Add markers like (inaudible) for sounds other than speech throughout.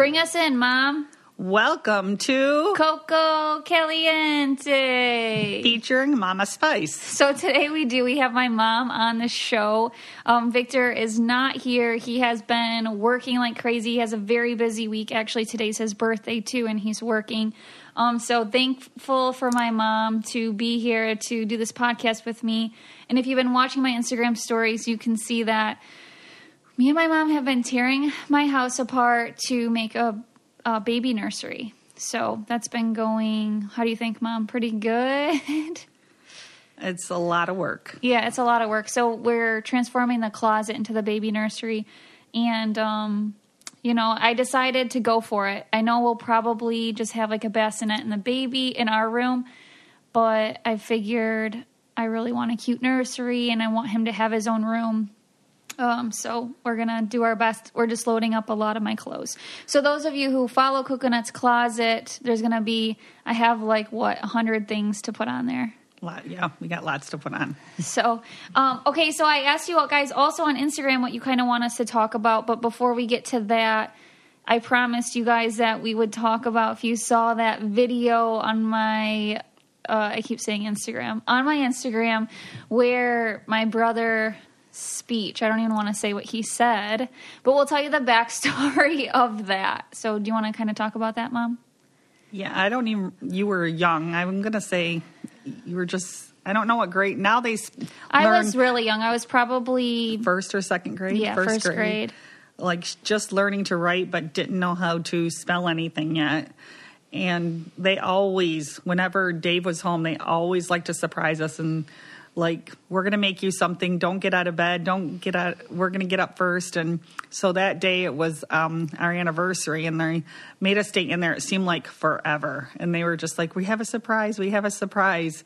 Bring us in, Mom. Welcome to Coco Caliente. featuring Mama Spice. So today we do. We have my mom on the show. Um, Victor is not here. He has been working like crazy. He has a very busy week. Actually, today's his birthday too, and he's working. Um, so thankful for my mom to be here to do this podcast with me. And if you've been watching my Instagram stories, you can see that me and my mom have been tearing my house apart to make a, a baby nursery. So that's been going, how do you think, mom? Pretty good. (laughs) It's a lot of work. yeah, it's a lot of work. So we're transforming the closet into the baby nursery. And, um, you know, I decided to go for it. I know we'll probably just have like a bassinet and the baby in our room, but I figured I really want a cute nursery and I want him to have his own room. Um, so we're gonna do our best. We're just loading up a lot of my clothes. So those of you who follow Coconut's Closet, there's gonna be I have like what a hundred things to put on there. Lot, yeah, we got lots to put on. (laughs) So, um, okay, so I asked you guys also on Instagram what you kind of want us to talk about, but before we get to that, I promised you guys that we would talk about if you saw that video on my, uh, I keep saying Instagram, on my Instagram where my brother speech. I don't even want to say what he said, but we'll tell you the (laughs) backstory of that. So, do you want to kind of talk about that, Mom? Yeah, I don't even. You were young. I'm gonna say you were just. I don't know what grade. Now they. I was really young. I was probably first or second grade. Yeah, first grade. Like just learning to write, but didn't know how to spell anything yet. And they always, whenever Dave was home, they always like to surprise us and like we're gonna make you something. Don't get out of bed. Don't get out. We're gonna get up first. And so that day it was um, our anniversary, and they made us stay in there. It seemed like forever, and they were just like, "We have a surprise. We have a surprise."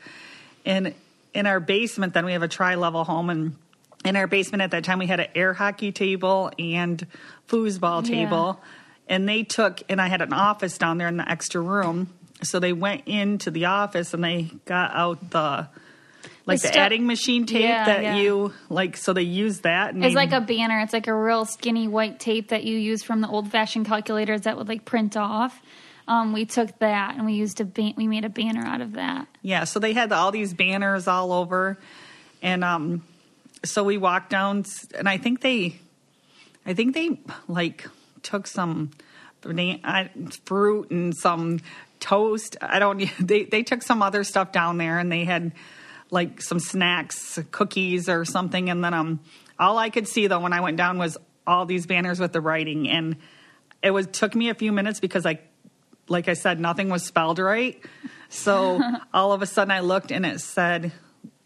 And in our basement, then we have a tri-level home, and in our basement at that time we had an air hockey table and foosball Yeah. table and they took and i had an office down there in the extra room so they went into the office and they got out the like The the, adding machine tape Yeah, that yeah. you like so they use that and It's like a banner. It's like a real skinny white tape that you use from the old fashioned calculators that would like print off. Um, we took that and we used a ban- we made a banner out of that. Yeah, so they had all these banners all over, and um, so we walked down, and I think they, I think they like took some fruit and some toast. I don't. (laughs) They they took some other stuff down there, and they had like some snacks, cookies or something, and then um, all I could see though when I went down was all these banners with the writing, and it was took me a few minutes because I like I said, nothing was spelled right. So (laughs) all of a sudden I looked and it said,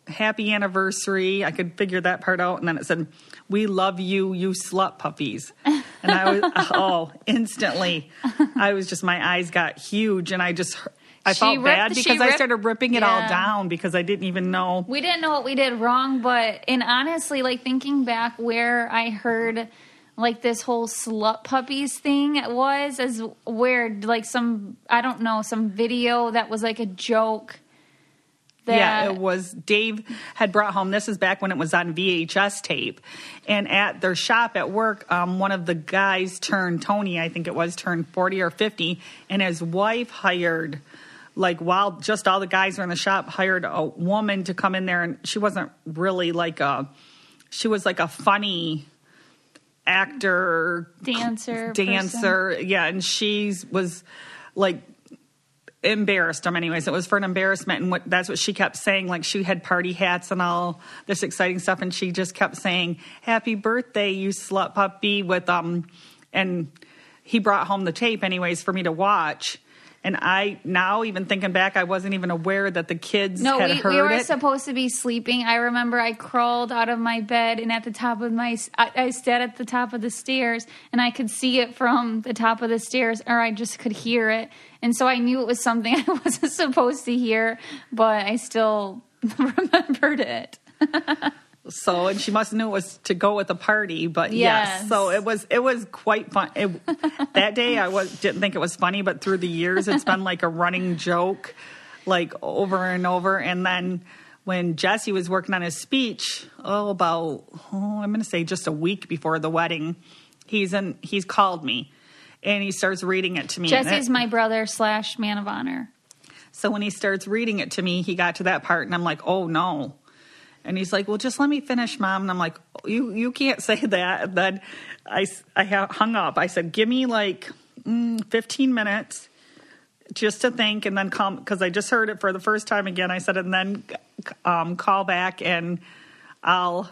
Happy anniversary. I could figure that part out. And then it said, We love you, you slut puppies. And I was, (laughs) oh, instantly, I was just, my eyes got huge and I just, I She felt ripped- bad because I started ripping it all down because I didn't even know. We didn't know what we did wrong, but and honestly, like thinking back where I heard like this whole slut puppies thing was as where like some I don't know some video that was like a joke. That, Yeah, it was Dave had brought home. This is back when it was on VHS tape, and at their shop at work, um, one of the guys turned Tony, I think it was, turned forty or fifty, and his wife hired like while just all the guys were in the shop, hired a woman to come in there, and she wasn't really like a, she was like a funny actor, Dancer, dancer, yeah, and she was like embarrassed them anyways. It was for an embarrassment and what that's what she kept saying. Like she had party hats and all this exciting stuff and she just kept saying happy birthday you slut puppy with um and he brought home the tape anyways for me to watch and i now even thinking back i wasn't even aware that the kids No, had we, heard we were it supposed to be sleeping. I remember I crawled out of my bed and at the top of my, I, I stood at the top of the stairs and I could see it from the top of the stairs or I just could hear it. And so I knew it was something (laughs) I wasn't supposed to hear, but I still (laughs) remembered it. (laughs) so and she must have knew it was to go with the party but yes, Yes. so it was it was quite fun it, (laughs) that day i was didn't think it was funny but through the years it's been like a running joke like over and over and then when jesse was working on his speech oh about oh, i'm going to say just a week before the wedding he's in he's called me and he starts reading it to me Jesse's it- my brother slash man of honor. so when he starts reading it to me, he got to that part, and I'm like, "Oh no!" And he's like, "Well, just let me finish, mom." And I'm like, "You you can't say that." And then I ha- hung up. I said, "Give me like mm, 15 minutes just to think, and then call because I just heard it for the first time again." I said, "And then um, call back, and I'll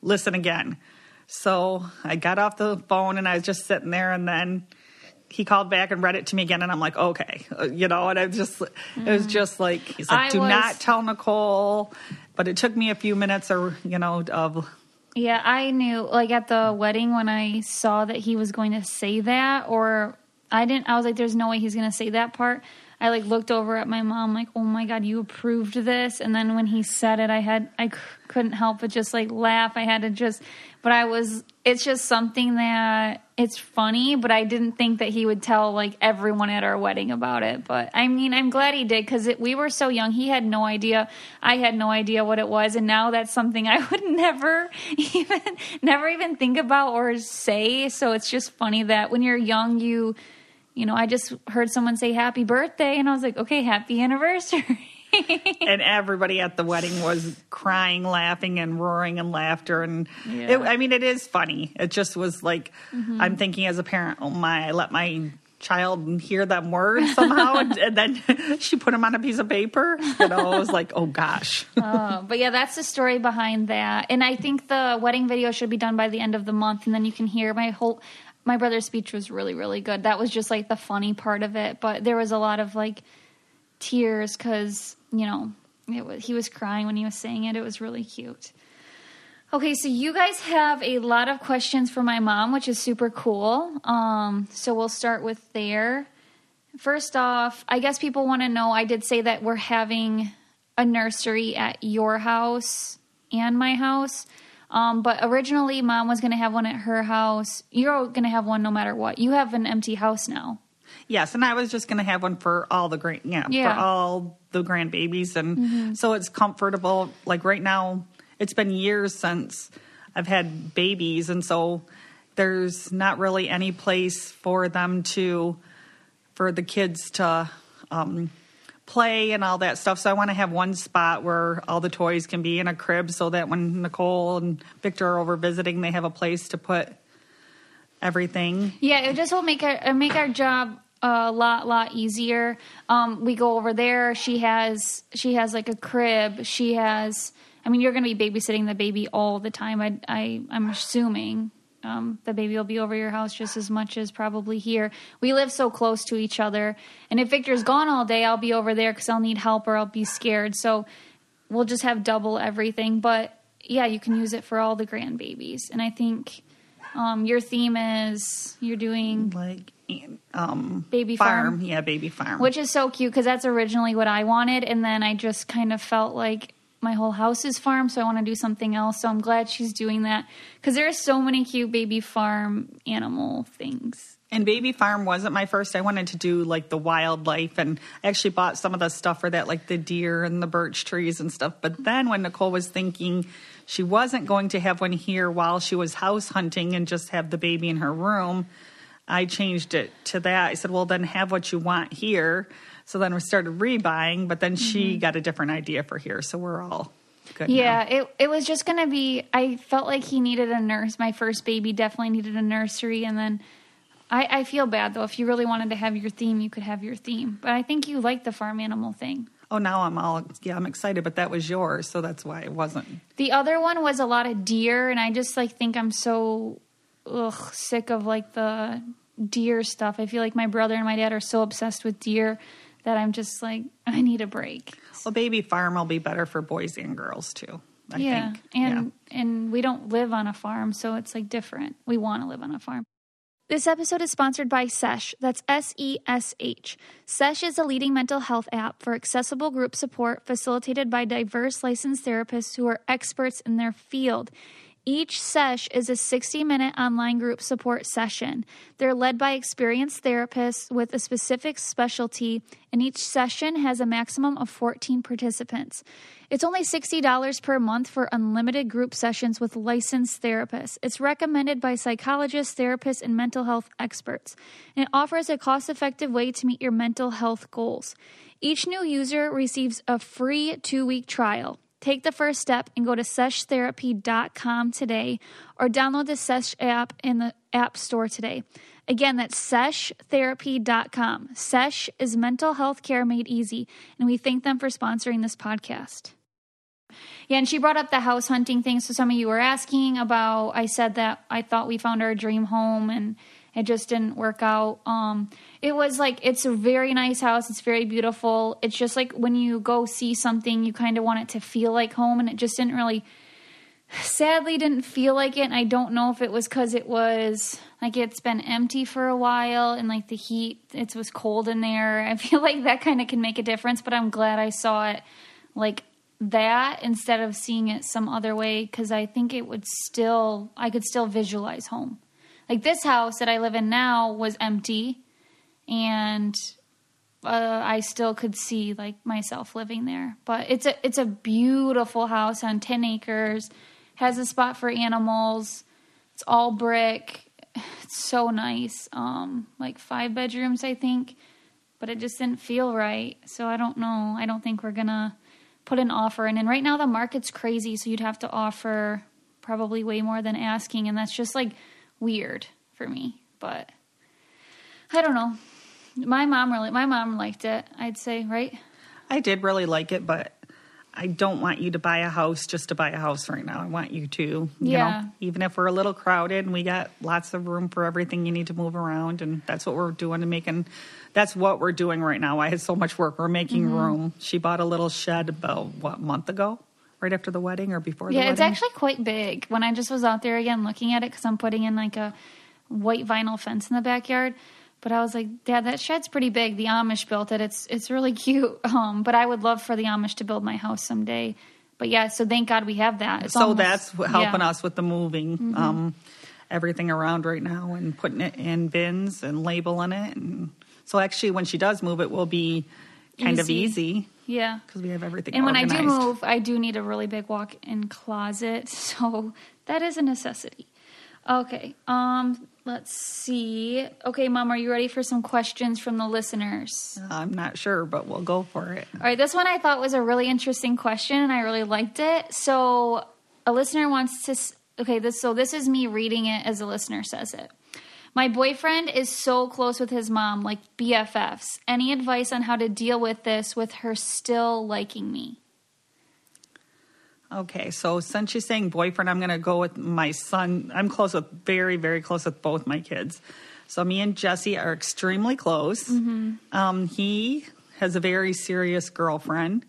listen again." So I got off the phone, and I was just sitting there, and then he called back and read it to me again, and I'm like, okay, Uh, you know, and I just, it was just like, he's like, Mm. I do was- not tell Nicole. But it took me a few minutes, or you know, of Yeah, I knew like at the wedding when I saw that he was going to say that, or I didn't. I was like, "There's no way he's going to say that part." I like looked over at my mom, like, "Oh my god, you approved this!" And then when he said it, I had I c- couldn't help but just like laugh. I had to just, but I was. It's just something that it's funny, but I didn't think that he would tell like everyone at our wedding about it. But I mean, I'm glad he did because we were so young. He had no idea. I had no idea what it was, and now that's something I (laughs) would never even never even think about or say. So it's just funny that when you're young, you you know, I just heard someone say happy birthday, and I was like, okay, happy anniversary. (laughs) and everybody at the wedding was crying, laughing, and roaring and laughter. And Yeah. it, I mean, it is funny. It just was like, Mm-hmm. I'm thinking as a parent, oh my, I let my child hear them words somehow, and, and then (laughs) she put them on a piece of paper. You know, it was like, oh gosh. Uh, (laughs) but yeah, that's the story behind that. And I think the wedding video should be done by the end of the month, and then you can hear my whole. My brother's speech was really, really good. That was just like the funny part of it, but there was a lot of like tears because you know it was, he was crying when he was saying it. It was really cute. Okay, so you guys have a lot of questions for my mom, which is super cool. Um, so we'll start with there. First off, I guess people want to know I did say that we're having a nursery at your house and my house. Um, but originally, mom was going to have one at her house. You're going to have one no matter what. You have an empty house now. Yes, and I was just going to have one for all the grand, yeah, Yeah. for all the grandbabies, and so it's comfortable. Like right now, it's been years since I've had babies, and so there's not really any place for them to, for the kids to um, play and all that stuff. So I want to have one spot where all the toys can be in a crib, so that when Nicole and Victor are over visiting, they have a place to put everything. Yeah, it just will make our uh, make our job a lot lot easier. Um, we go over there. She has she has like a crib. She has. I mean, you're going to be babysitting the baby all the time. I, I I'm assuming um, the baby will be over your house just as much as probably here. We live so close to each other, and if Victor's gone all day, I'll be over there because I'll need help or I'll be scared. So we'll just have double everything. But yeah, you can use it for all the grandbabies, and I think. Um, your theme is you're doing, like um Baby farm? yeah baby farm which is so cute because that's originally what I wanted, and then I just kind of felt like my whole house is farm, so I want to do something else. So I'm glad she's doing that because there are so many cute baby farm animal things. and baby farm wasn't my first i wanted to do like the wildlife and I actually bought some of the stuff for that like the deer and the birch trees and stuff but then when nicole was thinking she wasn't going to have one here while she was house hunting and just have the baby in her room I changed it to that. I said, well, then have what you want here. So then we started rebuying, but then she mm-hmm. got a different idea for here. So we're all good. now. Yeah, it it was just gonna be. I felt like he needed a nurse. My first baby definitely needed a nursery, and then I, I feel bad though. If you really wanted to have your theme, you could have your theme. But I think you like the farm animal thing. Oh, now I'm all, yeah, I'm excited, but that was yours. So that's why it wasn't. The other one was a lot of deer, and I just like think I'm so ugh, sick of like the deer stuff. I feel like my brother and my dad are so obsessed with deer that I'm just like (laughs) I need a break. Well, baby farm will be better for boys and girls too. I yeah, think. and and we don't live on a farm, so it's like different. We want to live on a farm. This episode is sponsored by Sesh. That's S E S H. Sesh is a leading mental health app for accessible group support facilitated by diverse licensed therapists who are experts in their field. Each sesh is a 60 minute online group support session. They're led by experienced therapists with a specific specialty, and each session has a maximum of 14 participants. It's only $60 per month for unlimited group sessions with licensed therapists. It's recommended by psychologists, therapists, and mental health experts, and it offers a cost effective way to meet your mental health goals. Each new user receives a free two week trial. Take the first step and go to seshtherapy.com today or download the Sesh app in the App Store today. Again, that's seshtherapy.com. Sesh is mental health care made easy, and we thank them for sponsoring this podcast. Yeah, and she brought up the house hunting thing. So some of you were asking about. I said that I thought we found our dream home, and it just didn't work out. Um, it was like it's a very nice house. It's very beautiful. It's just like when you go see something, you kind of want it to feel like home, and it just didn't really. Sadly, didn't feel like it. And I don't know if it was because it was like it's been empty for a while, and like the heat, it was cold in there. (laughs) I feel like that kind of can make a difference. But I'm glad I saw it like that instead of seeing it some other way because I think it would still I could still visualize home. Like this house that I live in now was empty and uh, I still could see like myself living there. But it's a it's a beautiful house on 10 acres. Has a spot for animals. It's all brick. It's so nice. Um like 5 bedrooms I think. But it just didn't feel right. So I don't know. I don't think we're to put an offer in. And right now the market's crazy, so you'd have to offer probably way more than asking, and that's just like weird for me. But I don't know. My mom really, my mom liked it. I'd say, right? I did really like it, but I don't want you to buy a house just to buy a house right now. I want you to, you Yeah. know, even if we're a little crowded and we got lots of room for everything you need to move around, and that's what we're doing and making. That's what we're doing right now. I had so much work. We're making Mm-hmm. room. She bought a little shed about what month ago, right after the wedding or before the Yeah, wedding. it's actually quite big. When I just was out there again looking at it, because I'm putting in like a white vinyl fence in the backyard. But I was like, Dad, that shed's pretty big. The Amish built it. It's it's really (laughs) cute. Um, but I would love for the Amish to build my house someday. But yeah, so thank God we have that. It's so almost- that's helping yeah. Mm-hmm. us with the moving um, everything around right now and putting it in bins and labeling it and so actually when she does move it will be kind of Easy. easy Yeah. because we have everything And when I do move, I do need a really big walk-in closet, (laughs) so that is a necessity. Okay, um, let's see. Okay, Mom, are you ready for some questions from the listeners? i'm not sure but we'll go for it All right, this one I thought was a really interesting question, and I really liked it. So, a listener wants to. s- Okay, this so this is me reading it as a listener says it. My boyfriend is so close with his mom, like BFFs. Any advice on how to deal with this with her still liking me? Okay so since she's saying boyfriend i'm going to go with my son i'm close with very very close with both my kids so me and jesse are extremely close um, he has a very serious girlfriend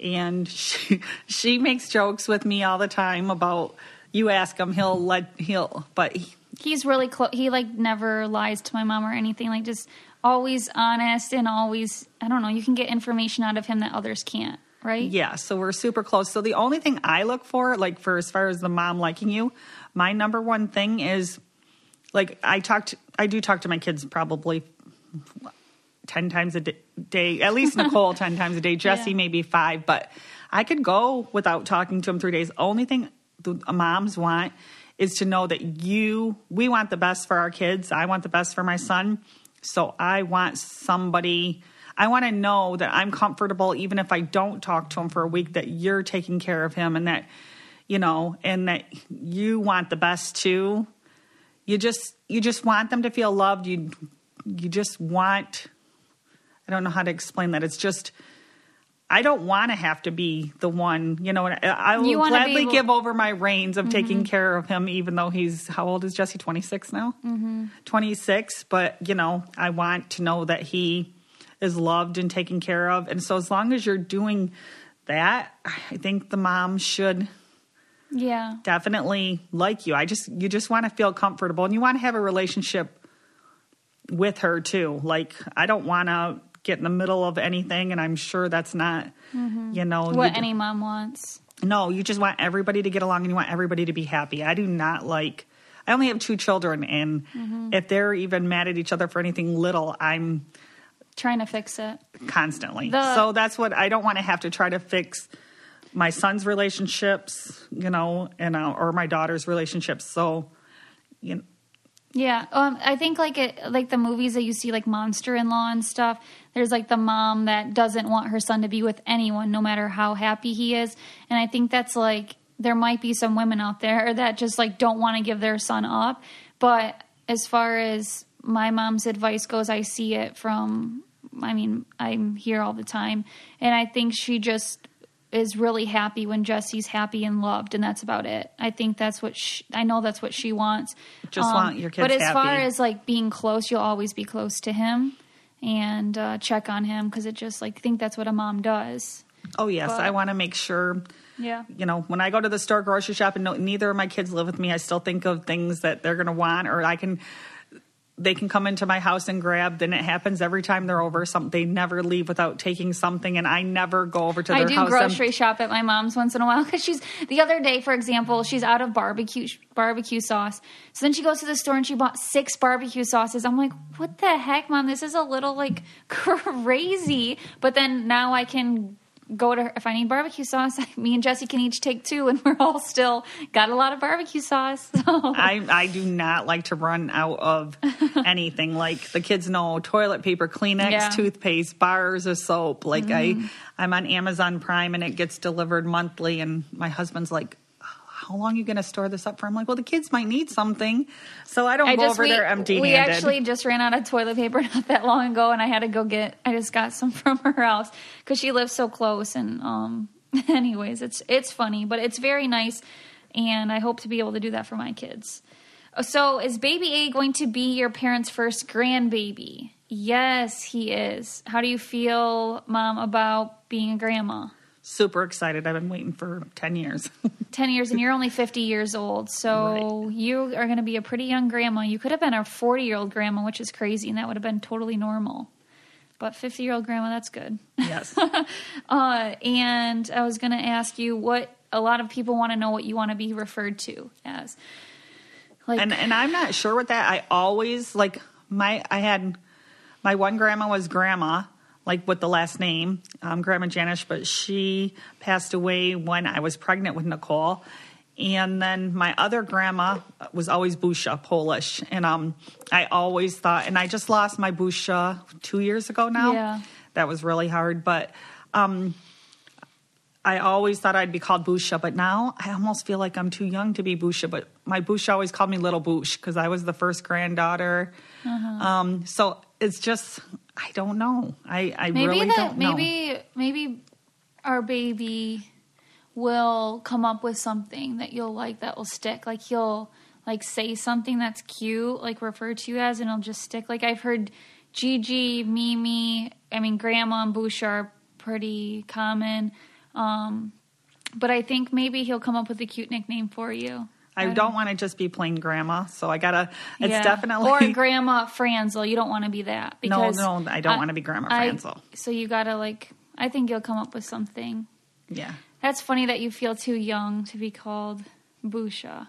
and (laughs) she she makes jokes with me all the time about you ask him he'll let he'll but he, He's really close. He like never lies to my mom or anything. Like just always honest and always. I don't know. You can get information out of him that others can't. Right? yeah so we're super close so the only thing i look for like for as far as the mom liking you my number one thing is like i talked i do talk to my kids probably 10 times a day at least nicole (laughs) 10 times a day jesse Yeah. maybe five but i could go without talking to them three days only thing the moms want is to know that you, we want the best for our kids. I want the best for my son. So I want somebody, I want to know that I'm comfortable, even if I don't talk to him for a week, that you're taking care of him and that, you know, and that you want the best too. You just, you just want them to feel loved. You, you just want, I don't know how to explain that. It's just, I don't want to have to be the one, you know. I will gladly able- Mm-hmm. give over my reins of taking care of him, even though he's how old is Jesse? Twenty six now. Mm-hmm. Twenty six, but you know, I want to know that he is loved and taken care of, and so as long as you're doing that, I think the mom should Yeah. definitely like you. I just you just want to feel comfortable and you want to have a relationship with her too. Like I don't want to get in the middle of anything and I'm sure that's not you know Mm-hmm. What you- any mom wants. no, you just want everybody to get along and you want everybody to be happy. I do not like I only have two children and Mm-hmm. if they're even mad at each other for anything little, I'm Trying to fix it. constantly. The- so that's what I don't want to have to try to fix my son's relationships, you know, and uh, or my daughter's relationships. So, you know, Yeah, um, I think like it, like the movies that you see, like Monster in Law and stuff. There's like the mom that doesn't want her son to be with anyone, no matter how happy he is. And I think that's like there might be some women out there (laughs) that just like don't want to give their son up. But as far as my mom's advice goes, I see it from. I mean, I'm here all the time, and I think she just is really happy when Jesse's happy and loved, and that's about it. I think that's what she, I know that's what she wants. Just want your kids But as far as like being close, you'll always be close to him and uh, check on him because it just like think that's what a mom does. oh yes, But- I want to make sure. Yeah. You know, when I go to the store grocery shop and no, neither of my kids live with me, I still think of things that they're going to want, or I can. They can come into my house and grab. Then it happens every time they're over. Some they never leave without taking something, and I never go over to their house. I do house. grocery shop at my mom's once in a while because she's the other day, for example, she's out of barbecue barbecue sauce. So then she goes to the store and she bought six barbecue sauces. I'm like, what the heck, mom? This is a little like (laughs) crazy. But then now I can go to her if I need barbecue sauce. (laughs) Me and Jesse can each take two, and we're all still got a lot of barbecue sauce. (laughs) So. I, I do not like to run out of (laughs) anything. Like the kids know toilet paper, Kleenex, Yeah. toothpaste, bars of soap. Like I, mm-hmm. I'm on Amazon Prime and it gets delivered monthly. And my husband's like, "How long are you going to store this up for?" I'm like, "Well, the kids might need something, so I don't I go just over we, there empty-handed." we actually just ran out of toilet paper (laughs) not that long ago, and I had to go get. I just got some (laughs) from her house because she lives so close. And um, (laughs) anyways, it's it's funny, but it's very nice, and I hope to be able to do that for my kids. So, is Baby A going to be your parents' first grandbaby? Yes, he is. How do you feel, Mom, about being a grandma? Super excited. I've been waiting for ten years. (laughs) 10 years and you're only 50 years old so you are going to be a pretty young grandma you could have been a 40 year old grandma which is crazy and that would have been totally normal but 50 year old grandma that's good yes, (laughs) uh, and i was going to ask you what a lot of people want to know what you want to be referred to as like and and I'm not sure with that. I always like my I had my one grandma was grandma, like with the last name, um, Grandma Janish, but she passed away when I was pregnant with Nicole. And then my other grandma was always Busha, Polish. And um, I always thought, and I just lost my Busha two years ago now. Yeah. That was really hard. But um, I always thought I'd be called Busha, but now I almost feel like I'm too young to be Busha. But my Busha always called me Little Bush because I was the first granddaughter. Uh-huh. Um, so it's just I don't know. I, I maybe really that don't know. maybe maybe our baby will come up with something that you'll like that will stick like he'll like say something that's cute like refer to you as and it'll just stick like i've heard gigi mimi i mean grandma and bush are pretty common um but i think maybe he'll come up with a cute nickname for you I don't want to just be plain grandma. So I gotta. It's Yeah. definitely or (laughs) grandma franzel you don't want to be that No, because no, I don't wanna be Grandma I- Franzel. so you gotta like i think you'll come up with something yeah. That's funny that you feel too young to be called Busha.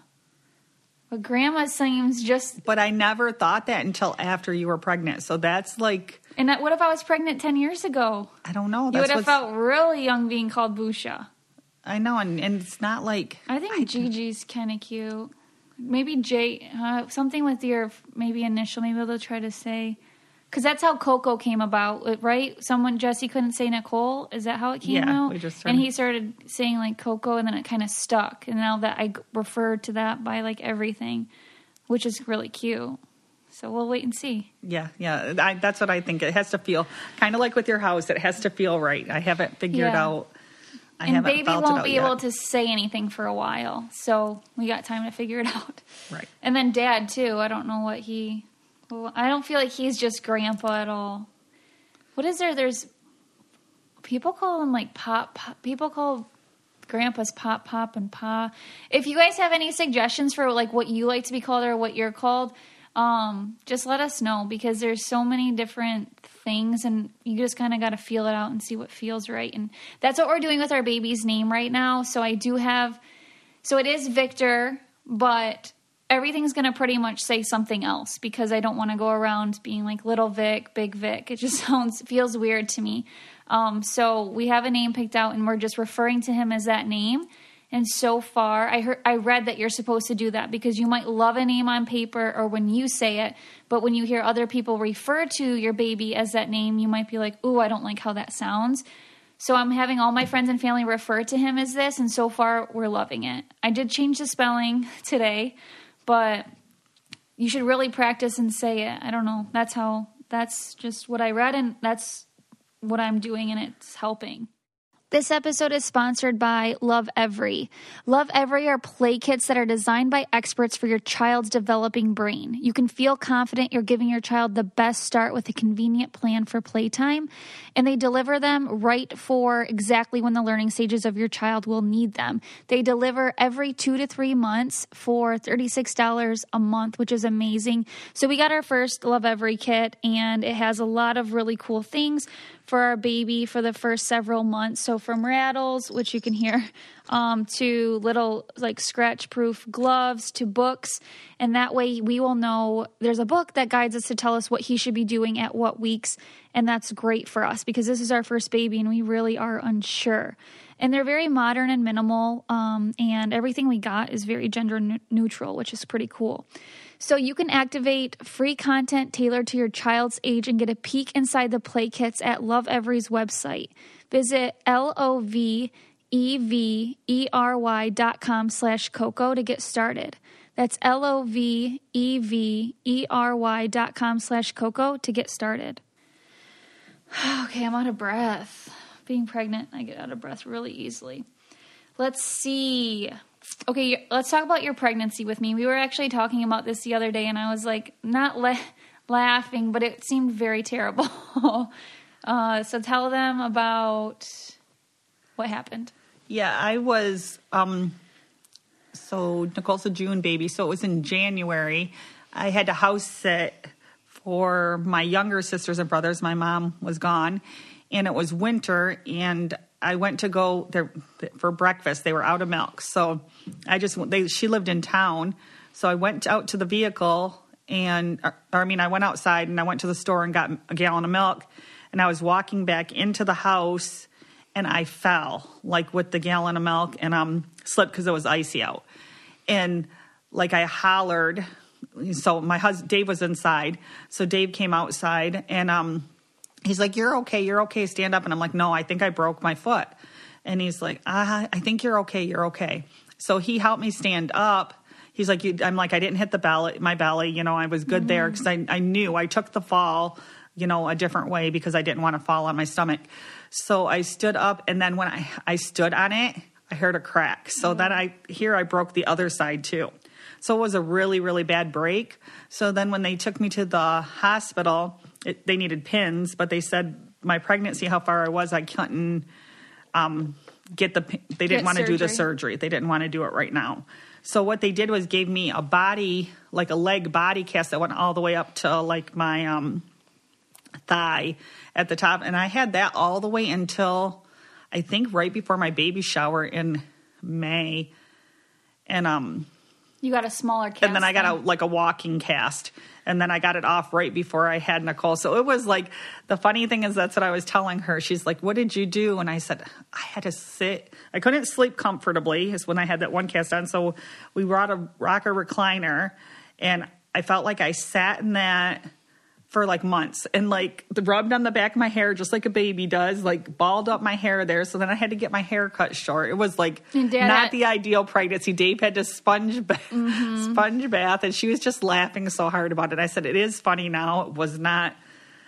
But grandma seems just. But I never thought that until after you were pregnant. So that's like And that, what if I was pregnant 10 years ago? I don't know. You would have felt really young being called Busha. I know, and, and it's not like I think Gigi's kind of cute. maybe J, uh, something with your maybe initial. Maybe they'll try to say, because that's how Coco came about, right? Someone Jesse couldn't say Nicole. Is that how it came Yeah, out? we just and he started saying like Coco, and then it kind of stuck. And now that I refer to that by like everything, which is really cute. So we'll wait and see. Yeah, yeah. I, that's what I think. It has to feel kind of like with your house. It has to feel right. I haven't figured Yeah. out. I and baby won't be yet. able to say anything for a while, so we got time to figure it (laughs) out. Right. And then dad too. I don't know what he. Well, I don't feel like he's just grandpa at all. What is there? There's people call him like pop. pop people call grandpas pop pop and pa. If you guys have any suggestions for like what you like to be called or what you're called, um, just let us know because there's so many different things and you just kind of got to feel it out and see what feels right. And that's what we're doing with our baby's name right now. So I do have so it is Victor, but everything's going to pretty much say something else because I don't want to go around being like little Vic, big Vic. It just (laughs) sounds feels weird to me. Um, so we have a name picked out and we're just referring to him as that name. And so far, I heard, I read that you're supposed to do that because you might love a name on paper or when you say it, but when you hear other people refer to your baby as that name, you might be like, "Ooh, I don't like how that sounds." So I'm having all my friends and family refer to him as this, and so far we're loving it. I did change the spelling (laughs) today, but you should really practice and say it. I don't know. That's how. That's just what I read, and that's what I'm doing, and it's helping. This episode is sponsored by Lovevery. Love Every are play kits that are designed by experts for your child's developing brain. You can feel confident you're giving your child the best start with a convenient plan for playtime, and they deliver them right for exactly when the learning stages of your child will need them. They deliver every two to three months for $36 a month, which is amazing. So we got our first Lovevery kit, and it has a lot of really cool things for our baby for the first several months. So from rattles, which you can hear, (laughs) um, to little like scratch proof gloves to books. And that way we will know there's a book that guides us to tell us what he should be doing at what weeks. And that's great for us because this is our first baby and we really are unsure. And they're very modern and minimal. Um, and everything we got is very gender n- neutral, which is pretty cool. So you can activate free content tailored to your child's age and get a peek inside the play kits at Lovevery's website. Visit L-O-V-E-V-E-R-Y dot com slash Coco to get started. That's (sighs) L-O-V-E-V-E-R-Y dot com slash Coco to get started. Okay, I'm out of breath. Being pregnant, I get out of breath really easily. Let's see. Okay, let's talk about your pregnancy with me. We were actually talking about this the other day, and I was like, not la- (laughs) laughing, but it seemed very terrible. (laughs) uh, so tell them about what happened. Yeah, I was. Um, so Nicole's a June baby, so it was in January. I had to house sit for my younger sisters and brothers. My mom was gone, and it was winter, and I went to go there for breakfast. They were out of milk, so I just they she lived in town, so I went out to the vehicle and or, I mean I went outside and I went to the store and got a gallon of milk, and I was walking back into the house and I fell like with the gallon of milk and um slipped because it was icy out, and like I hollered. So my husband Dave was inside, so Dave came outside and um he's like, "You're okay, you're okay, stand up." And I'm like, "No, I think I broke my foot." And he's like, ah, "I think you're okay, you're okay." So he helped me stand up. He's like, you, "I'm like, I didn't hit the belly, my belly. You know, I was good there because I I knew I took the fall." you know, a different way because I didn't want to fall on my stomach. So I stood up, and then when I, I stood on it, I heard a crack. So then I here I broke the other side too. So it was a really really bad break. So then when they took me to the hospital, it, they needed pins, but they said my pregnancy, how far I was, I couldn't um, get the. They didn't want to do the surgery. They didn't want to do it right now. So what they did was gave me a body, like a leg body cast that went all the way up to like my um, thigh at the top. And I had that all the way until I think right before my baby shower in May. And um You got a smaller cast. and then I got a like a walking cast, and then I got it off right before I had Nicole. So it was like the funny thing is that's what I was telling her. She's like, "What did you do?" And I said, "I had to sit. I couldn't sleep comfortably." Is when I had that one cast on. So we brought a rocker recliner, and I felt like I sat in that for like months. And like the rubbed on the back of my hair just like a baby does like balled up my hair there. So then i had to get my hair cut short. It was like not the ideal pregnancy. Dave had to sponge ba- (laughs) mm-hmm. sponge bath and she was just laughing so hard about it. I said it is funny now. It was not.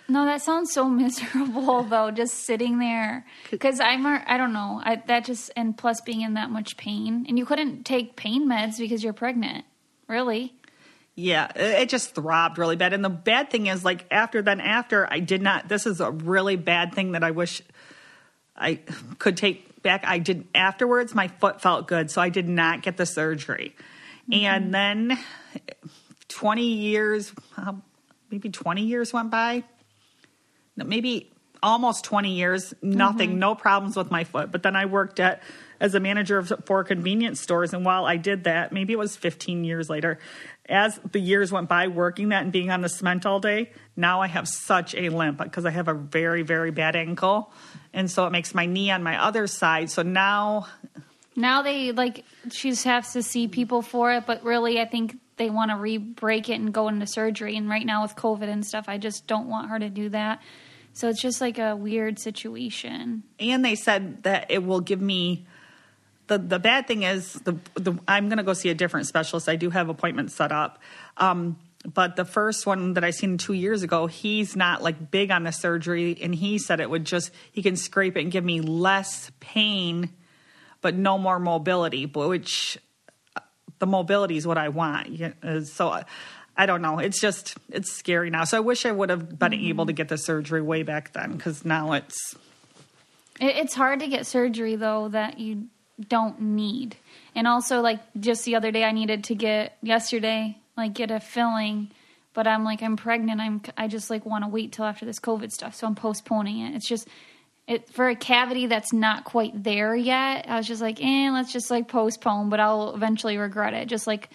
No, that sounds so (laughs) miserable though, just sitting there. Because I'm, I don't know, I, that just, and plus being in that much pain, and you couldn't take pain meds because you're pregnant. Really? Yeah it just throbbed really bad. And the bad thing is like after then after i did not this is a really bad thing that i wish i could take back. I did afterwards my foot felt good so i did not get the surgery. And then 20 years um, maybe 20 years went by? No, maybe almost 20 years nothing no problems with my foot. But then i worked at as a manager of four convenience stores and while i did that maybe it was 15 years later as the years went by working that and being on the cement all day now i have such a limp because i have a very very bad ankle and so it makes my knee on my other side so now Now they, like, she has to see people for it, but really, I think they want to re break it and go into surgery. And right now, with COVID and stuff, I just don't want her to do that. So it's just like a weird situation. and they said that it will give me the the bad thing is the, the I'm going to go see a different specialist. I do have appointments set up. Um, but the first one that I seen two years ago, he's not like big on the surgery, and he said it would just he can scrape it and give me less pain, but no more mobility. But which uh, the mobility is what I want. Yeah, So I- I don't know. It's just it's scary now. So I wish I would have been able to get the surgery way back then because now it's it's hard to get surgery though that you don't need. And also, like just the other day, I needed to get yesterday, like get a filling, but I'm like I'm pregnant. I'm I just like want to wait till after this COVID stuff, so I'm postponing it. It's just it for a cavity that's not quite there yet. I was just like, eh, let's just like postpone, but I'll eventually regret it. Just like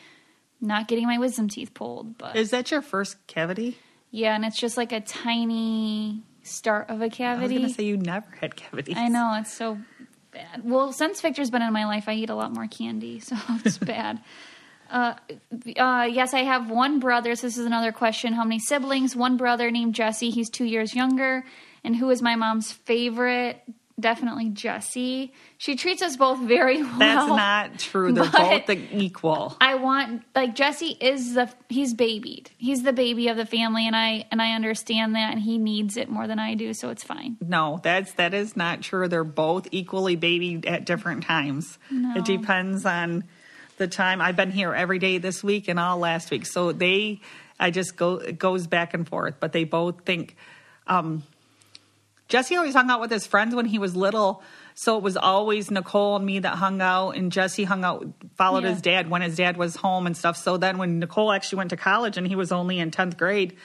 not getting my wisdom teeth pulled, but Is that your first cavity? yeah, and it's just like a tiny start of a I was cavity. to say you never had cavities. I know it's so bad. Well, since Victor's been in my life, I eat a lot more candy, (laughs) so it's (laughs) bad. Uh, uh, yes, I have one brother. So this is another question. How many siblings? One brother named Jesse. He's two years younger. And who is my mom's favorite? Definitely Jesse. She treats us both very well. That's not true. They're both the equal. I want like Jesse is the he's babied. He's the baby of the family, and I and I understand that, and he needs it more than I do, so it's fine. No, that's that is not true. They're both equally babied at different times. It depends on the time. I've been here every day this week and all last week, so they. I just go it goes back and forth, but they both think. Um, Jesse always hung out with his friends when he was little, so it was always Nicole and me that hung out, and Jesse hung out, followed Yeah. his dad when his dad was home and stuff. So then when Nicole actually went to college and he was only in tenth grade,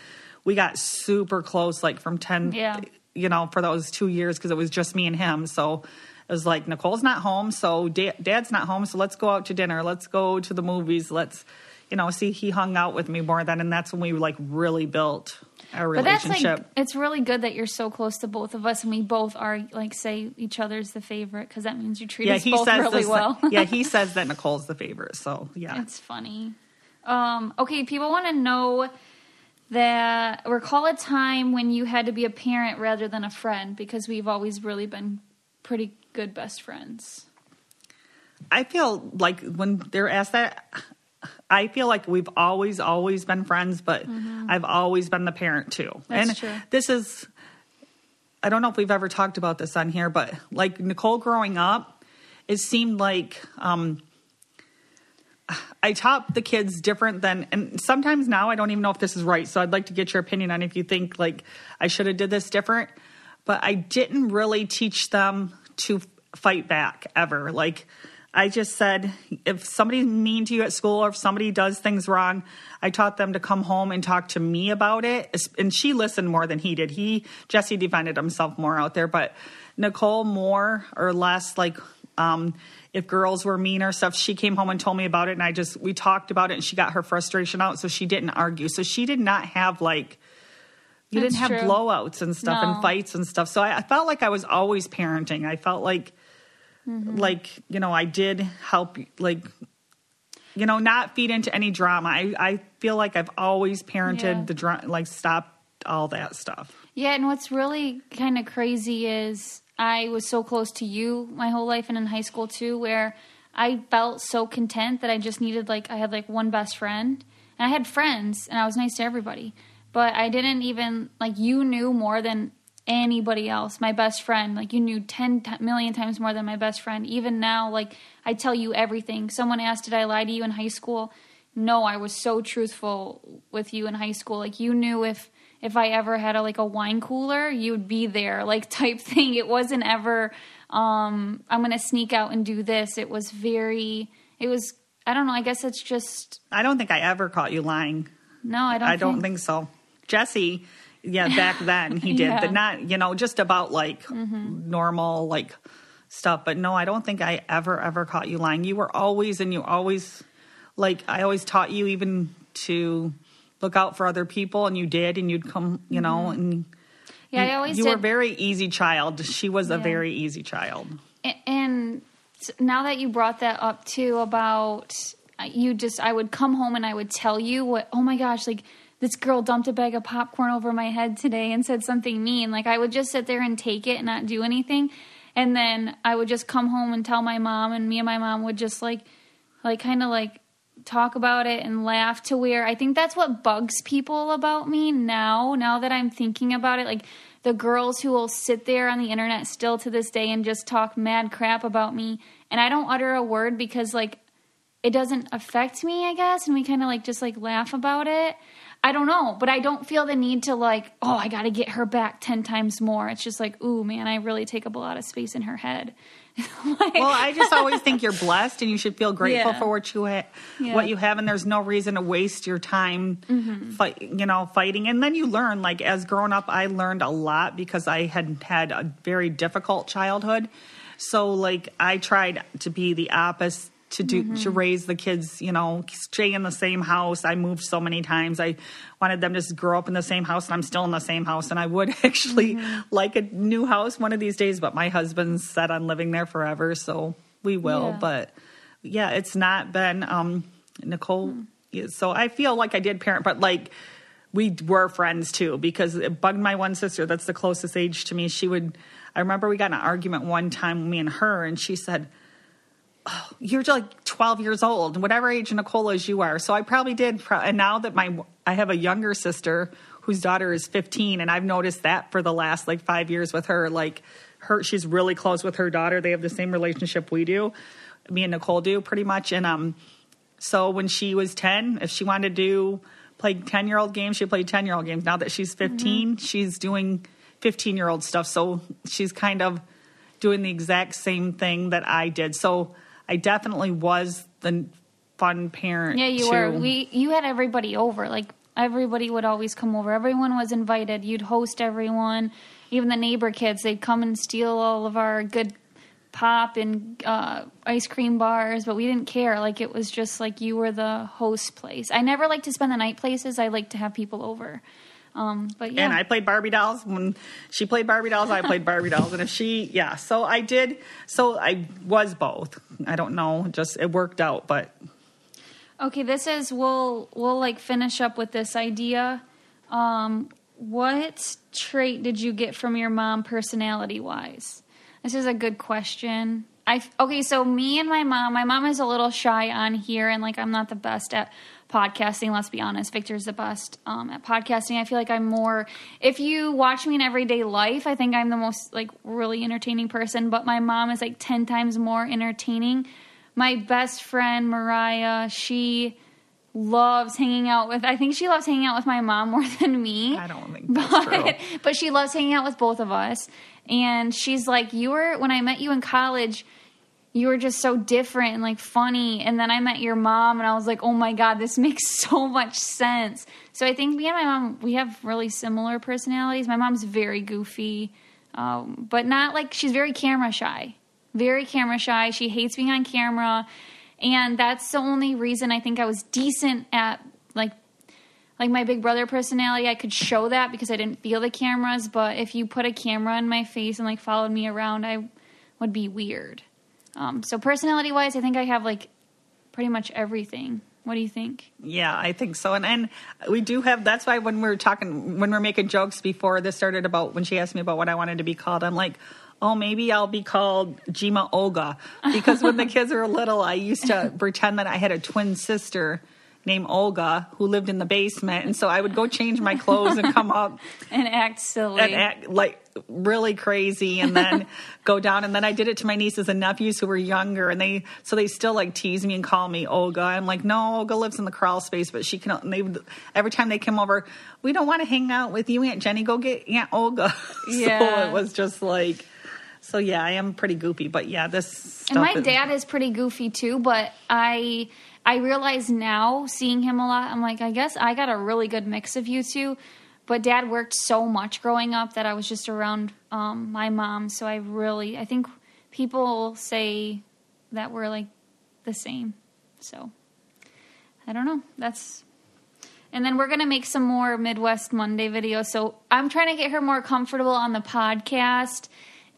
we got super close, like from ten, Yeah. you know, for those two years because it was just me and him. So it was like Nicole's not home, so da- Dad's not home, so let's go out to dinner, let's go to the movies, let's, you know, see. He hung out with me more then, and that's when we like really built our relationship. But that's like it's really good that you're so close to both of us, and we both are like say each other's the favorite because that means you treat yeah, us both really this- well. (laughs) yeah, he says that (laughs) Nicole's the favorite. So yeah, It's funny. Um, okay, people want to know that recall a time when you had to be a parent rather than a friend because we've always really been pretty good best friends. I feel like when they're asked that, I feel like we've always, always been friends, but I've always been the parent too. Mm-hmm. That's and true. this is, I don't know if we've ever talked about this on here, but like Nicole growing up, it seemed like um, I taught the kids different than, and sometimes now I don't even know if this is right. So I'd like to get your opinion on if you think like I should have did this different. But I didn't really teach them to fight back ever. Like I just said, if somebody's mean to you at school or if somebody does things wrong, I taught them to come home and talk to me about it. And she listened more than he did. He Jesse defended himself more out there, but Nicole more or less like Um, if girls were mean or stuff, she came home and told me about it, and I just we talked about it, and she got her frustration out, so she didn't argue. So she did not have like you That's didn't have true. blowouts and stuff No. and fights and stuff. So I, I felt like I was always parenting. I felt like Mm-hmm. like you know I did help like you know not feed into any drama. I I feel like I've always parented Yeah. the drama, like stopped all that stuff. Yeah, and what's really kind of crazy is I was so close to you my whole life and in high school too, where I felt so content that I just needed like I had like one best friend and I had friends and I was nice to everybody, but I didn't even like you knew more than anybody else. My best friend, like you knew 10 ti- million times more than my best friend. Even now, like I tell you everything. Someone asked, "Did I lie to you in high school?" No, I was so truthful with you in high school. Like you knew if if I ever had a like a wine cooler, you'd be there, (laughs) like type thing. It wasn't ever um I'm to sneak out and do this. It was very it was I don't know, I guess it's just I don't think I ever caught you lying. no, I don't I don't think so. Jesse, yeah, back then he did, (laughs) Yeah. Mm-hmm. but not you know just about like normal like stuff. But no, I don't think I ever ever caught you lying. You were always and you always like I always taught you even to look out for other people, and you did, and you'd come, you know, and Mm-hmm. Yeah, you, I always you did were a very easy child. She was a very easy child. A- and now that you brought that up too about uh, you just i would come home and i would tell you what oh my gosh like this girl dumped a bag of popcorn over my head today and said something mean like i would just sit there and take it and not do anything and then i would just come home and tell my mom and me and my mom would just like like kind of like talk about it and laugh to where I think that's what bugs people about me now, now that I'm thinking about it. Like the girls who will sit there on the internet still to this day and just talk mad crap about me. And I don't utter a word because, like, it doesn't affect me, I guess. And we kind of like just like laugh about it. I don't know, but I don't feel the need to like, oh, I got to get her back 10 times more. It's just like, ooh, man, I really take up a lot of space in her head. (laughs) Like- Well, I just (laughs) always think you're blessed, and you should feel grateful Yeah. for what you ha- Yeah. what you have, and there's no reason to waste your time, Mm-hmm. fight, you know, fighting. And then you learn. Like as grown up, I learned a lot because I had had a very difficult childhood. So, like, I tried to be the opposite. To do Mm-hmm. to raise the kids, you know, stay in the same house. I moved so many times. I wanted them to just grow up in the same house, and I'm still in the same house. And I would (laughs) actually Mm-hmm. like a new house one of these days, but my husband's set on living there forever, so we will. Yeah. But yeah, it's not been um, Nicole. Hmm. yeah, So I feel like I did parent, but like we were friends too because it bugged my one sister. That's the closest age to me. She would. I remember we got in an argument one time, me and her, and she said you're like 12 years old, whatever age Nicole is you are. So I probably did. pro- And now that my, I have a younger sister whose daughter is 15, and I've noticed that for the last like five years with her, like her, she's really close with her daughter. They have the same relationship we do, me and Nicole do pretty much. And, um, so when she was 10, if she wanted to do play 10 year old games, she played 10 year old games. Now that she's 15, she's doing 15 year old stuff. So she's kind of doing the exact same thing that I did. So I definitely was the fun parent. Yeah, you to- were. We you had everybody over. Like everybody would always come over. Everyone was invited. You'd host everyone. Even the neighbor kids, they'd come and steal all of our good pop and uh, ice cream bars, but we didn't care. Like it was just like you were the host place. I never like to spend the night places. I like to have people over. Um, but yeah, And I played Barbie dolls. When she played Barbie dolls, I played Barbie dolls. And if she, yeah, so I did. So I was both. I don't know, just it worked out. But Okay, this is we'll we'll like finish up with this idea. Um, what trait did you get from your mom, personality wise? This is a good question. I okay, so me and my mom. My mom is a little shy on here, and like I'm not the best at podcasting. Let's be honest. Victor's the best um, at podcasting. I feel like I'm more. If you watch me in everyday life, I think I'm the most like really entertaining person. But my mom is like ten times more entertaining my best friend Mariah, she loves hanging out with. I think she loves hanging out with my mom more (laughs) than me. I don't think that's but, true. (laughs) But she loves hanging out with both of us. And she's like, "You were when I met you in college." You were just so different and like funny. And then I met your mom, and I was like, oh my God, this (laughs) makes so much sense. So I think me and my mom, we have really similar personalities. My mom's very goofy, um, but not like she's very camera shy. very camera shy. She hates being on camera. And that's the only reason I think I was decent at like like my big brother personality. I could show that because I didn't feel the cameras, but if you put a camera in my face and like followed me around, I would be weird. Um, so personality wise, I think I have like pretty much everything. What do you think? Yeah, I think so. And and we do have that's why when we are talking when we are making jokes before this started about when she asked me about what I wanted to be called, I'm like, oh, maybe I'll be called Jima Olga. Because when the kids were little, I used to pretend that I had a twin sister named Olga who lived in the basement. And so I would go change my clothes and come up (laughs) and act silly. And act like really crazy and then (laughs) go down. And then I did it to my nieces and nephews who were younger. And they, so they still like tease me and call me Olga. I'm like, no, Olga lives in the crawl space, but she can, they, every time they came over, we don't want to hang out with you, Aunt Jeni. Go get Aunt Olga. Yeah. (laughs) so it was just like, so yeah, I am pretty goofy, but yeah, this. and my is- dad is pretty goofy too, but I I realize now, seeing him a lot, I'm like, I guess I got a really good mix of you two. But dad worked so much growing up that I was just around um, my mom, so I really I think people say that we're like the same. So I don't know. That's and then we're going to make some more Midwest Monday videos. So I'm trying to get her more comfortable on the podcast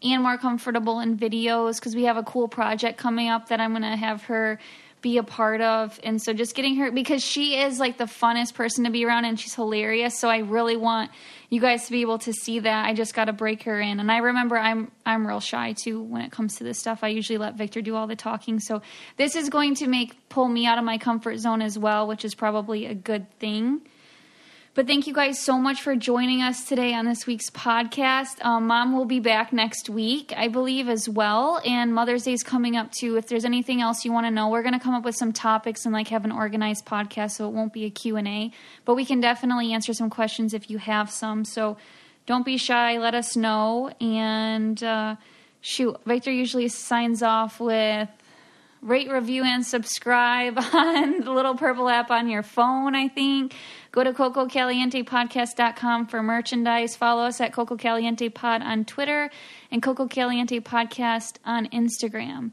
and more comfortable in videos because we have a cool project coming up that I'm going to have her be a part of. And so just getting her because she is like the funnest person to be around and she's hilarious. So I really want you guys to be able to see that. I just got to break her in. And I remember I'm I'm real shy too when it comes to this stuff. I usually let Victor do all the talking. So this is going to make pull me out of my comfort zone as well, which is probably a good thing. But thank you guys so much for joining us today on this week's podcast. Um, Mom will be back next week, I believe, as well. And Mother's Day is coming up too. If there's anything else you want to know, we're going to come up with some topics and like have an organized podcast, so it won't be a Q and A. But we can definitely answer some questions if you have some. So don't be shy. Let us know. And uh, shoot, Victor usually signs off with rate, review, and subscribe (laughs) on the little purple app on your phone, I think. Go to CocoCalientePodcast.com for merchandise. Follow us at Coco Caliente Pod on Twitter and Coco Caliente Podcast on Instagram.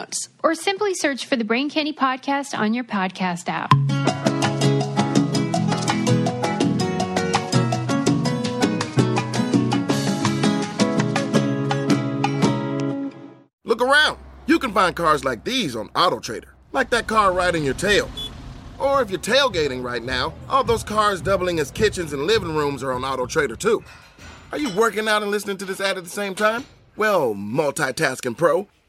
notes. Or simply search for the Brain Candy Podcast on your podcast app. Look around. You can find cars like these on AutoTrader, like that car riding your tail. Or if you're tailgating right now, all those cars doubling as kitchens and living rooms are on AutoTrader too. Are you working out and listening to this ad at the same time? Well, multitasking pro,